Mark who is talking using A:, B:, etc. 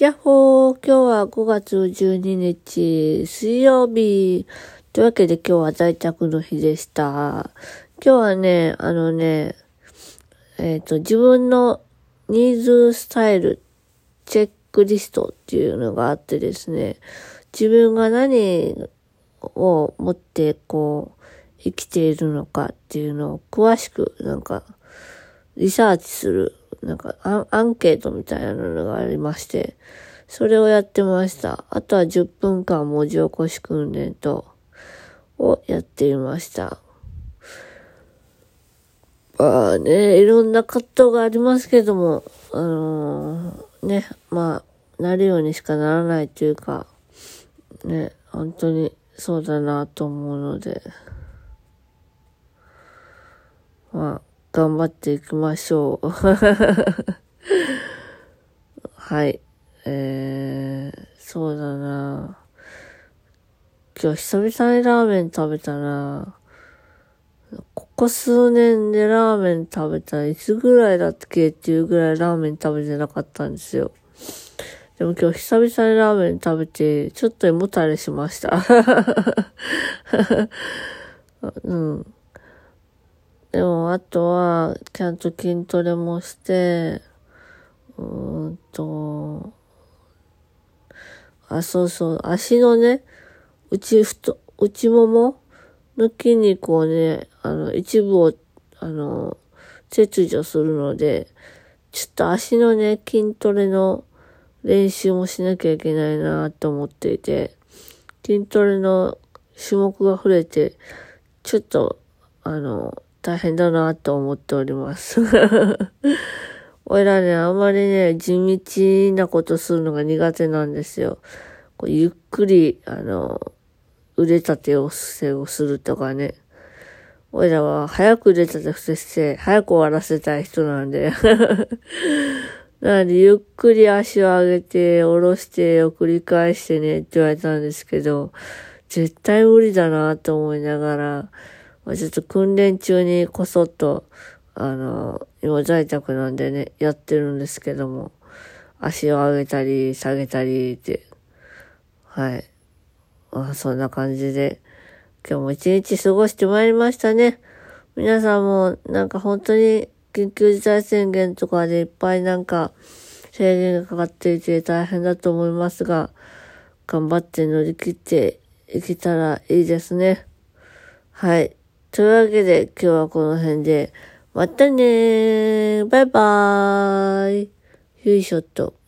A: やっほー今日は5月12日水曜日というわけで今日は在宅の日でした。今日はね、あのね、えっ、ー、と、自分のニーズスタイルチェックリストっていうのがあってですね、自分が何を持ってこう生きているのかっていうのを詳しくなんかリサーチするなんかアアンケートみたいなのがありまして、それをやってました。あとは10分間文字起こし訓練と、をやっていました。まあね、いろんな葛藤がありますけども、あのー、ね、まあ、なるようにしかならないというか、ね、本当にそうだなと思うので、まあ、頑張っていきましょう。はい。えー、そうだな今日久々にラーメン食べたなここ数年でラーメン食べたらいつぐらいだっけっていうぐらいラーメン食べてなかったんですよ。でも今日久々にラーメン食べて、ちょっと胃もたれしました。うん。あとは、ちゃんと筋トレもして、うーんと、あ、そうそう、足のね、内太、内ももの筋肉をね、あの、一部を、あの、切除するので、ちょっと足のね、筋トレの練習もしなきゃいけないなと思っていて、筋トレの種目が増えて、ちょっと、あの、大変だなと思っております。おいらね、あんまりね、地道なことするのが苦手なんですよ。こうゆっくり、あの、腕立てをするとかね。おいらは早く腕立て伏せして、早く終わらせたい人なんで。なので、ゆっくり足を上げて、下ろしてを繰り返してねって言われたんですけど、絶対無理だなと思いながら、ちょっと訓練中にこそっと、あの、今在宅なんでね、やってるんですけども、足を上げたり、下げたりって、はい。まあ、そんな感じで、今日も一日過ごしてまいりましたね。皆さんも、なんか本当に、緊急事態宣言とかでいっぱいなんか、制限がかかっていて大変だと思いますが、頑張って乗り切っていけたらいいですね。はい。というわけで今日はこの辺で、またねー。バイバーイ。よいしょっと。